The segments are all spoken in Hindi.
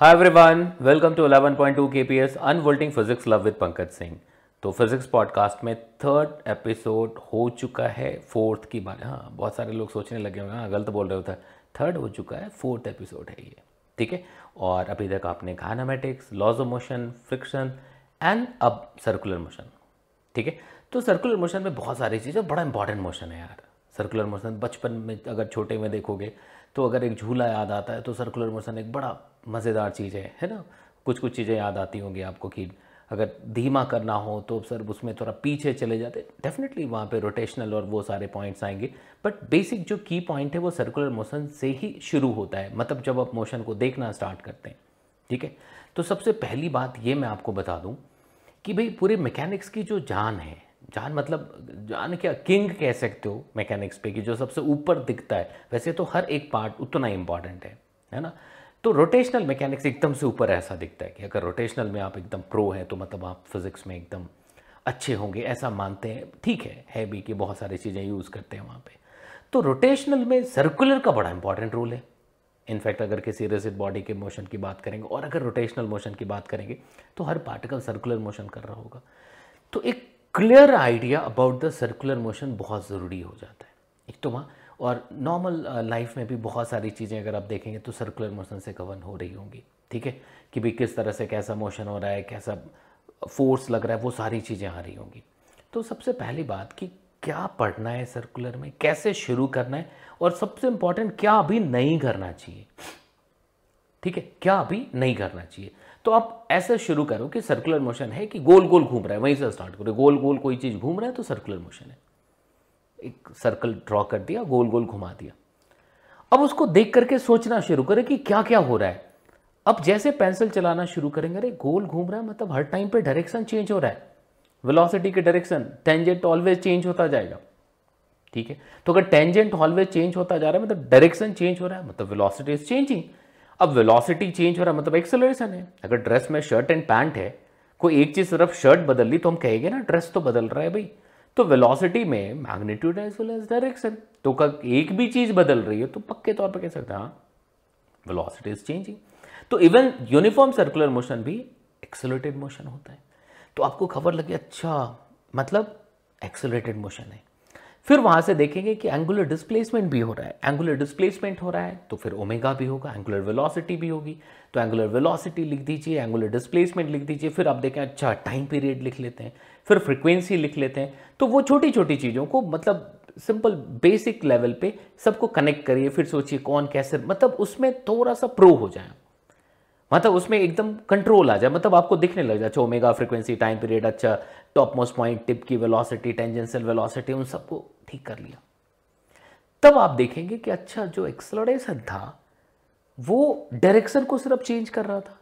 Hi everyone welcome to 11.2 KPS unfolding physics love with Pankaj Singh तो फिजिक्स पॉडकास्ट में थर्ड एपिसोड हो चुका है फोर्थ की बात हाँ बहुत सारे लोग सोचने लगे होंगे हाँ गलत बोल रहे है। थर्ड हो चुका है फोर्थ एपिसोड है ये, ठीक है? और अभी तक आपने kinematics laws of motion friction and अब सर्कुलर मोशन ठीक है? तो सर्कुलर मोशन में बहुत सारी चीज़ें, बड़ा इंपॉर्टेंट मोशन है यार। सर्कुलर मोशन बचपन में अगर छोटे में देखोगे तो अगर एक झूला याद आता है तो सर्कुलर मोशन एक बड़ा मज़ेदार चीज़, है ना? कुछ कुछ चीज़ें याद आती होंगी आपको कि अगर धीमा करना हो तो सर उसमें थोड़ा पीछे चले जाते डेफिनेटली वहाँ पे रोटेशनल और वो सारे पॉइंट्स आएँगे। बट बेसिक जो की पॉइंट है वो सर्कुलर मोशन से ही शुरू होता है मतलब जब आप मोशन को देखना स्टार्ट करते हैं, ठीक है? तो सबसे पहली बात ये मैं आपको बता दूँ कि भाई पूरे मैकेनिक्स की जो जान है, जान मतलब जान क्या किंग कह सकते हो मैकेनिक्स पे कि जो सबसे ऊपर दिखता है, वैसे तो हर एक पार्ट उतना इंपॉर्टेंट है है ना? तो रोटेशनल मैकेनिक्स एकदम से ऊपर ऐसा दिखता है कि अगर रोटेशनल में आप एकदम प्रो हैं तो मतलब आप फिज़िक्स में एकदम अच्छे होंगे, ऐसा मानते हैं। ठीक है है भी कि बहुत सारी चीज़ें यूज़ करते हैं वहाँ पे। तो रोटेशनल में सर्कुलर का बड़ा इंपॉर्टेंट रोल है। इनफैक्ट अगर किसी रिजिड बॉडी के मोशन की बात करेंगे, और अगर रोटेशनल मोशन की बात करेंगे तो हर पार्टिकल सर्कुलर मोशन कर रहा होगा। तो एक clear idea about the circular motion बहुत ज़रूरी हो जाता है। एक तो वहाँ और नॉर्मल लाइफ में भी बहुत सारी चीज़ें अगर आप देखेंगे तो सर्कुलर मोशन से कवर हो रही होंगी, ठीक है? कि भाई किस तरह से कैसा मोशन हो रहा है, कैसा फोर्स लग रहा है, वो सारी चीज़ें आ रही होंगी। तो सबसे पहली बात कि क्या पढ़ना है सर्कुलर में, कैसे शुरू करना है और सबसे इंपॉर्टेंट क्या अभी नहीं करना चाहिए, ठीक है? क्या अभी नहीं करना चाहिए। तो आप ऐसे शुरू करो कि सर्कुलर मोशन है कि गोल गोल घूम रहा है, वहीं से स्टार्ट करो गोल गोल कोई चीज़ घूम रहा है तो सर्कुलर मोशन है। एक सर्कल ड्रॉ कर दिया गोल गोल घुमा दिया। अब उसको देख करके सोचना शुरू करें कि क्या क्या हो रहा है। अब जैसे पेंसिल चलाना शुरू करेंगे, अरे गोल घूम रहा है मतलब हर टाइम पे डायरेक्शन चेंज हो रहा है। वेलोसिटी के डायरेक्शन टेंजेंट ऑलवेज चेंज होता जाएगा। ठीक है? तो अगर टेंजेंट ऑलवेज चेंज होता जा रहा है मतलब डायरेक्शन चेंज हो रहा है मतलब वेलोसिटी इज़ चेंजिंग अब वेलोसिटी चेंज हो रहा है मतलब एक्सेलरेशन है। अगर ड्रेस में शर्ट एंड पैंट है, कोई एक चीज़ सिर्फ़ शर्ट बदल ली तो हम कहेंगे ना, ड्रेस तो बदल रहा है भाई। तो वेलोसिटी में magnitude as well as direction तो एक भी चीज़ बदल रही है तो पक्के तौर पर कह सकते हैं वेलोसिटी इज़ चेंजिंग तो इवन यूनिफॉर्म सर्कुलर मोशन भी एक्सेलरेटेड मोशन होता है। तो आपको खबर लगे अच्छा मतलब एक्सेलरेटेड मोशन है। फिर वहाँ से देखेंगे कि एंगुलर डिस्प्लेसमेंट भी हो रहा है। एंगुलर डिस्प्लेसमेंट हो रहा है तो फिर ओमेगा भी होगा एंगुलर वेलोसिटी भी होगी। तो एंगुलर वेलोसिटी लिख दीजिए एंगुलर डिस्प्लेसमेंट लिख दीजिए, फिर आप देखें अच्छा टाइम पीरियड लिख लेते हैं, फिर फ्रिक्वेंसी लिख लेते हैं। तो वो छोटी छोटी चीज़ों को मतलब सिंपल बेसिक लेवल पे सबको कनेक्ट करिए, फिर सोचिए कौन कैसे मतलब उसमें थोड़ा सा प्रो हो जाए। मतलब उसमें एकदम कंट्रोल आ जाए मतलब आपको दिखने लग जाए अच्छा ओमेगा फ्रीक्वेंसी टाइम पीरियड अच्छा टॉप मोस्ट पॉइंट टिप की वेलोसिटी टेंजेंशियल वेलोसिटी उन सबको ठीक कर लिया। तब आप देखेंगे कि अच्छा जो एक्सलरेशन था, वो डायरेक्शन को सिर्फ़ चेंज कर रहा था।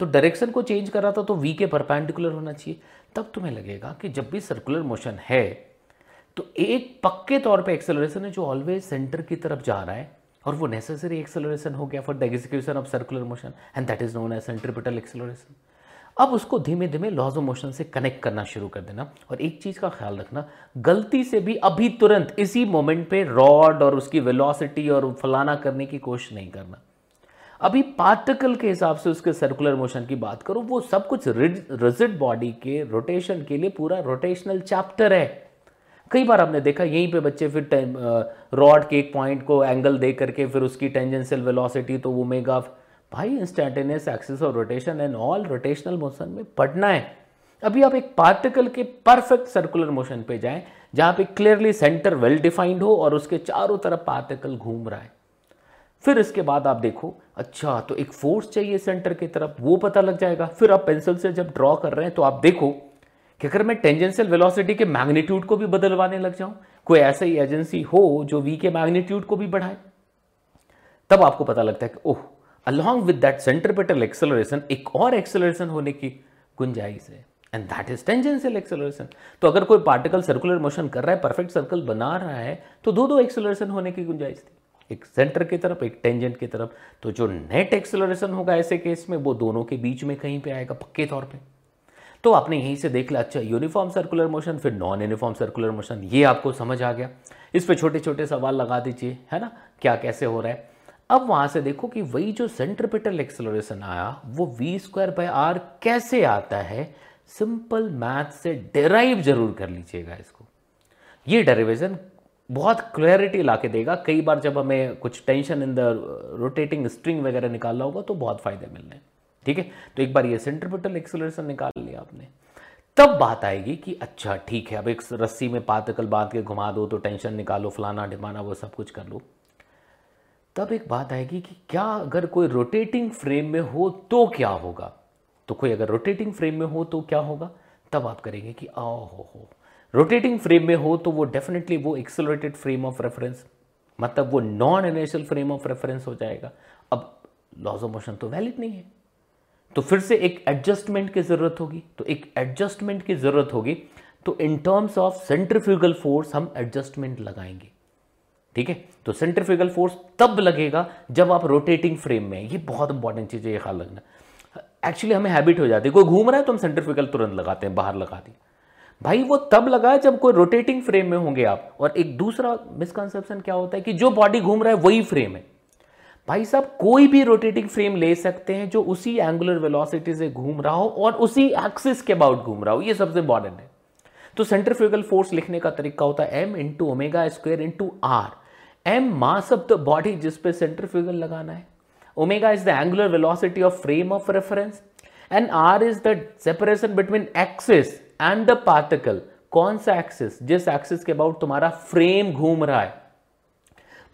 तो डायरेक्शन को चेंज कर रहा था तो वी के परपेंडिकुलर होना चाहिए। तब तुम्हें लगेगा कि जब भी सर्कुलर मोशन है तो एक पक्के तौर पे एक्सेलरेशन है जो ऑलवेज सेंटर की तरफ़ जा रहा है। और वो नेसेसरी एक्सेलरेशन हो गया for the execution of circular motion and that is known as centripetal acceleration अब उसको धीमे धीमे लॉज ऑफ़ मोशन से कनेक्ट करना शुरू कर देना। और एक चीज़ का ख्याल रखना, गलती से भी अभी तुरंत इसी मोमेंट पे रॉड और उसकी वेलोसिटी और फलाना करने की कोशिश नहीं करना। अभी पार्टिकल के हिसाब से उसके सर्कुलर मोशन की बात करो, वो सब कुछ रिजिड बॉडी के रोटेशन के लिए पूरा रोटेशनल चैप्टर है। कई बार आपने देखा, यहीं पे बच्चे फिर रॉड के एक पॉइंट को एंगल दे करके फिर उसकी टेंजेंशियल वेलोसिटी तो वो मेगा भाई instantaneous axis of rotation and all rotational motion में पढ़ना है। अभी आप एक पार्टिकल के परफेक्ट सर्कुलर मोशन पे जाएँ, जहाँ पे क्लियरली सेंटर वेल डिफाइंड हो और उसके चारों तरफ़ पार्टिकल घूम रहा है। फिर इसके बाद आप देखो अच्छा तो एक फोर्स चाहिए सेंटर की तरफ़, वो पता लग जाएगा। फिर आप पेंसिल से जब ड्रॉ कर रहे हैं तो आप देखो कि अगर मैं टेंजेंशियल वेलोसिटी के मैग्नीट्यूड को भी बदलवाने लग जाऊँ, कोई ऐसा ही एजेंसी हो जो वी के मैग्नीट्यूड को भी बढ़ाए, तब आपको पता लगता है कि, ओह along with that centripetal acceleration एक और एक्सेलरेशन होने की गुंजाइश है. And that is tangential acceleration तो अगर कोई पार्टिकल सर्कुलर मोशन कर रहा है परफेक्ट सर्कल बना रहा है तो दो दो एक्सेलरेशन होने की गुंजाइश थी। एक सेंटर की तरफ़, एक टेंजेंट की तरफ़। तो जो नेट एक्सेलरेशन होगा ऐसे केस में, वो दोनों के बीच में कहीं पे आएगा, पक्के तौर पे। तो आपने यहीं से देख लिया। अच्छा यूनिफॉर्म सर्कुलर मोशन फिर नॉन यूनिफॉर्म सर्कुलर मोशन ये आपको समझ आ गया। इस पर छोटे छोटे सवाल लगा दीजिए, है ना? क्या कैसे हो रहा है? अब वहाँ से देखो कि वही जो सेंट्रिपिटल एक्सेलरेशन आया, वो वी स्क्वायर बाय आर कैसे आता है? सिंपल मैथ से डेराइव ज़रूर कर लीजिएगा इसको। ये डेरिवेशन बहुत क्लैरिटी ला के देगा। कई बार जब हमें कुछ tension in the rotating string वगैरह निकालना होगा तो बहुत फ़ायदे मिलने ठीक है? तो एक बार ये सेंट्रिपिटल एक्सेलरेशन निकाल आपने। तब बात आएगी कि अच्छा ठीक है, अब एक रस्सी में पार्टिकल बाँध के घुमा दो तो टेंशन निकालो, फलाना ढिमाना, वो सब कुछ कर लो। तब एक बात आएगी कि क्या अगर कोई रोटेटिंग फ्रेम में हो तो क्या होगा? तो कोई अगर रोटेटिंग फ्रेम में हो तो क्या होगा? तब आप करेंगे कि आ, हो हो। रोटेटिंग फ्रेम में हो तो वो डेफिनेटली वो एक्सेलरेटेड फ्रेम ऑफ़ रेफरेंस मतलब वो non inertial frame of reference हो जाएगा। अब लॉज ऑफ़ मोशन तो वैलिड नहीं है। तो फिर से एक एडजस्टमेंट की ज़रूरत होगी। तो एक एडजस्टमेंट की ज़रूरत होगी। तो in terms of centrifugal force हम एडजस्टमेंट लगाएँगे। ठीक है? तो सेंट्रीफ्यूगल फोर्स तब लगेगा जब आप रोटेटिंग फ्रेम में ये बहुत इंपॉर्टेंट चीज़ है, ये ख्याल रखना। एक्चुअली हमें हैबिट हो जाती है। कोई घूम रहा है तो हम सेंट्रीफ्यूगल तुरंत लगाते हैं, बाहर लगा दी भाई, वो तब लगा जब कोई रोटेटिंग फ्रेम में होंगे आप। और एक दूसरा मिसकंसेप्शन क्या होता है कि जो बॉडी घूम रहा है वही फ्रेम है। भाई साहब, कोई भी रोटेटिंग फ्रेम ले सकते हैं जो उसी एंगुलर वेलोसिटी से घूम रहा हो और उसी एक्सिस के अबाउट घूम रहा हो। ये सबसे इंपॉर्टेंट है। तो सेंट्रीफ्यूगल फोर्स लिखने का तरीका होता है M into omega square into R M mass of the body जिस पे सेंट्रीफ्यूगल लगाना है। Omega is the angular velocity of frame of reference and R is the separation between axis and the particle कौन सा एक्सिस जिस एक्सिस के अबाउट तुम्हारा फ्रेम घूम रहा है।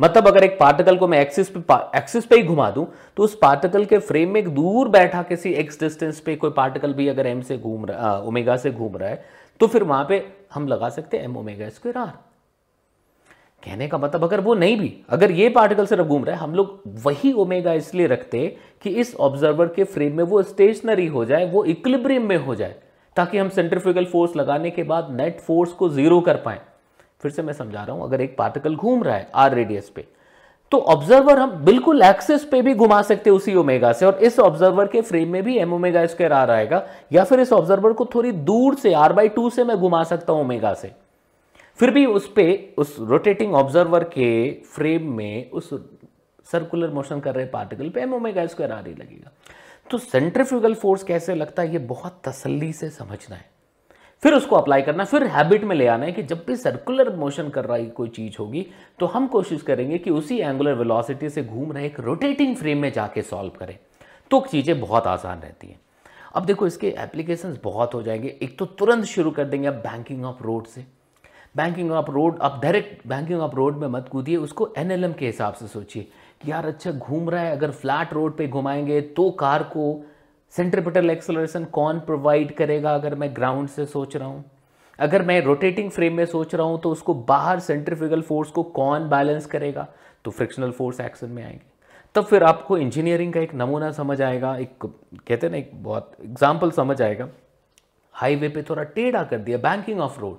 मतलब अगर एक पार्टिकल को मैं एक्सिस पे एक्सिस पे ही घुमा दूँ तो उस पार्टिकल के फ्रेम में एक दूर बैठा किसी एक्स डिस्टेंस पे कोई पार्टिकल भी अगर एम से घूम रहा ओमेगा से घूम रहा है तो फिर वहाँ पे हम लगा सकते हैं एम ओमेगा स्क्वेयर आर कहने का मतलब अगर वो नहीं भी, अगर ये पार्टिकल सिर्फ़ घूम रहा है, हम लोग वही ओमेगा इसलिए रखते कि इस ऑब्जर्वर के फ्रेम में वो स्टेशनरी हो जाए, वो इक्विलिब्रियम में हो जाए, ताकि हम सेंट्रीफ्यूगल फोर्स लगाने के बाद नेट फोर्स को ज़ीरो कर पाए। फिर से मैं समझा रहा हूँ, अगर एक पार्टिकल घूम रहा है आर रेडियस पे तो ऑब्जर्वर हम बिल्कुल एक्सिस पे भी घुमा सकते हैं उसी ओमेगा से, और इस ऑब्जर्वर के फ्रेम में भी एम ओमेगा स्क्वायर आ रहेगा या फिर इस ऑब्जर्वर को थोड़ी दूर से आर बाई टू से मैं घुमा सकता हूँ ओमेगा से। फिर भी उस पे, उस रोटेटिंग ऑब्जर्वर के फ्रेम में, उस सर्कुलर मोशन कर रहे पार्टिकल पे एम ओमेगा स्क्वायर आ रही लगेगा। तो सेंट्रीफ्यूगल फोर्स कैसे लगता है, ये बहुत तसल्ली से समझना है। फिर उसको अप्लाई करना, फिर हैबिट में ले आना है कि जब भी सर्कुलर मोशन कर रही कोई चीज़ होगी तो हम कोशिश करेंगे कि उसी एंगुलर वेलोसिटी से घूम रहे एक रोटेटिंग फ्रेम में जाके सॉल्व करें। तो चीज़ें बहुत आसान रहती हैं। अब देखो, इसके एप्लीकेशन बहुत हो जाएँगे। एक तो तुरंत शुरू कर देंगे अब बैंकिंग ऑफ़ रोड से। बैंकिंग ऑफ़ रोड अब डायरेक्ट बैंकिंग ऑफ़ रोड में मत कूदिए, उसको एनएलएम के हिसाब से सोचिए कि यार अच्छा घूम रहा है, अगर फ्लैट रोड पे घुमाएँगे तो कार को सेंट्रीपिटल एक्सलरेशन कौन प्रोवाइड करेगा अगर मैं ग्राउंड से सोच रहा हूँ? अगर मैं रोटेटिंग फ्रेम में सोच रहा हूँ तो उसको बाहर सेंट्रीफ्यूगल फोर्स को कौन बैलेंस करेगा? तो फ्रिक्शनल फोर्स एक्शन में आएँगे। तब फिर आपको इंजीनियरिंग का एक नमूना समझ आएगा, एक कहते हैं ना, एक बहुत एग्ज़ाम्पल समझ आएगा। हाईवे पे थोड़ा टेढ़ा कर दिया बैंकिंग ऑफ़ रोड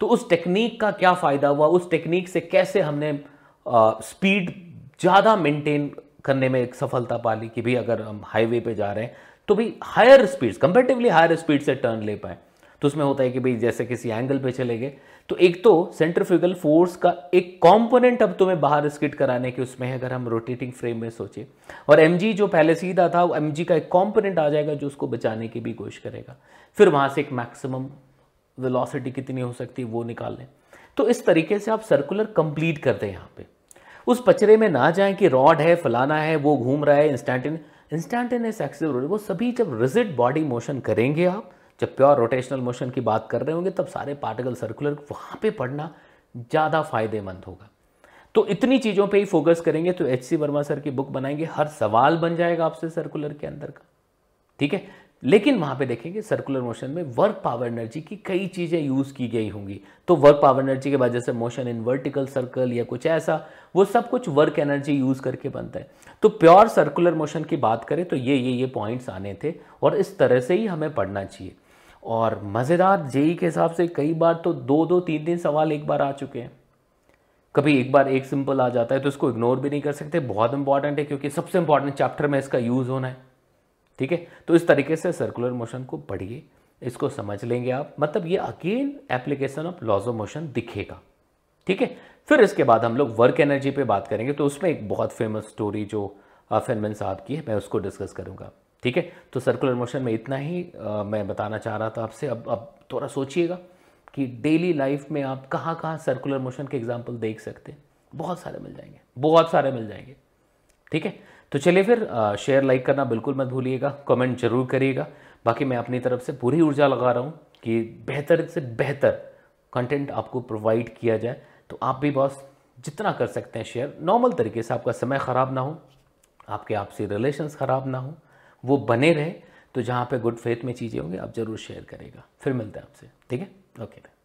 तो उस टेक्निक का क्या फ़ायदा हुआ? उस टेक्निक से कैसे हमने स्पीड ज़्यादा मेंटेन करने में एक सफलता पा ली कि भाई अगर हम हाईवे पे जा रहे हैं तो भाई higher speeds comparatively higher speed से टर्न ले पाए। तो उसमें होता है कि भाई जैसे किसी एंगल पे चले गए तो एक तो सेंट्रीफ्यूगल फोर्स का एक कंपोनेंट अब तुम्हें बाहर स्किट कराने के उसमें अगर हम रोटेटिंग फ्रेम में सोचे। और एम जो पहले सीधा था, वो एम का एक कॉम्पोनेंट आ जाएगा जो उसको बचाने की भी कोशिश करेगा। फिर वहाँ से एक मैक्सिमम वेलोसिटी कितनी हो सकती है, वो निकाल लें। तो इस तरीके से आप सर्कुलर कंप्लीट करते हैं यहाँ पे। उस पचरे में ना जाए कि रॉड है, फलाना है, वो घूम रहा है, इंस्टेंटिन, इंस्टेंटेनियस एक्सिव वो सभी जब रिजिड बॉडी मोशन करेंगे आप, जब प्योर रोटेशनल मोशन की बात कर रहे होंगे, तब सारे पार्टिकल सर्कुलर वहाँ पे पढ़ना ज़्यादा फ़ायदेमंद होगा। तो इतनी चीज़ों पे ही फोकस करेंगे तो एच सी वर्मा सर की बुक बनाएँगे, हर सवाल बन जाएगा आपसे सर्कुलर के अंदर का। ठीक है? लेकिन वहाँ पे देखेंगे सर्कुलर मोशन में वर्क पावर एनर्जी की कई चीज़ें यूज़ की गई होंगी। तो वर्क पावर एनर्जी के वजह से मोशन इन वर्टिकल सर्कल या कुछ ऐसा, वो सब कुछ वर्क एनर्जी यूज़ करके बनता है। तो प्योर सर्कुलर मोशन की बात करें तो ये ये ये पॉइंट्स आने थे और इस तरह से ही हमें पढ़ना चाहिए। और मज़ेदार जेई के हिसाब से कई बार तो दो दो, तीन तीन सवाल एक बार आ चुके हैं। कभी एक बार एक सिंपल आ जाता है तो इसको इग्नोर भी नहीं कर सकते, बहुत इंपॉर्टेंट है क्योंकि सबसे इंपॉर्टेंट चैप्टर में इसका यूज़ होना है। ठीक है? तो इस तरीके से सर्कुलर मोशन को पढ़िए। इसको समझ लेंगे आप। मतलब ये again application of laws of motion दिखेगा। ठीक है? फिर इसके बाद हम लोग वर्क एनर्जी पे बात करेंगे। तो उसमें एक बहुत फ़ेमस स्टोरी जो फेनमैन साहब की है मैं उसको डिस्कस करूँगा। ठीक है? तो सर्कुलर मोशन में इतना ही आ, मैं बताना चाह रहा था आपसे। अब अब थोड़ा सोचिएगा कि डेली लाइफ में आप कहाँ कहाँ सर्कुलर मोशन के एग्ज़ाम्पल देख सकते हैं। बहुत सारे मिल जाएँगे। बहुत सारे मिल जाएँगे। ठीक है? तो चलिए फिर शेयर लाइक करना बिल्कुल मत भूलिएगा कमेंट ज़रूर करिएगा। बाकी मैं अपनी तरफ़ से पूरी ऊर्जा लगा रहा हूँ कि बेहतर से बेहतर कंटेंट आपको प्रोवाइड किया जाए। तो आप भी बॉस जितना कर सकते हैं शेयर नॉर्मल तरीके से आपका समय ख़राब ना हो, आपके आपसी रिलेशंस ख़राब ना हो, वो बने रहे। तो जहाँ पे गुड फेथ में चीज़ें होंगी, आप ज़रूर शेयर करेगा फिर मिलते हैं आपसे, ठीक है? ओके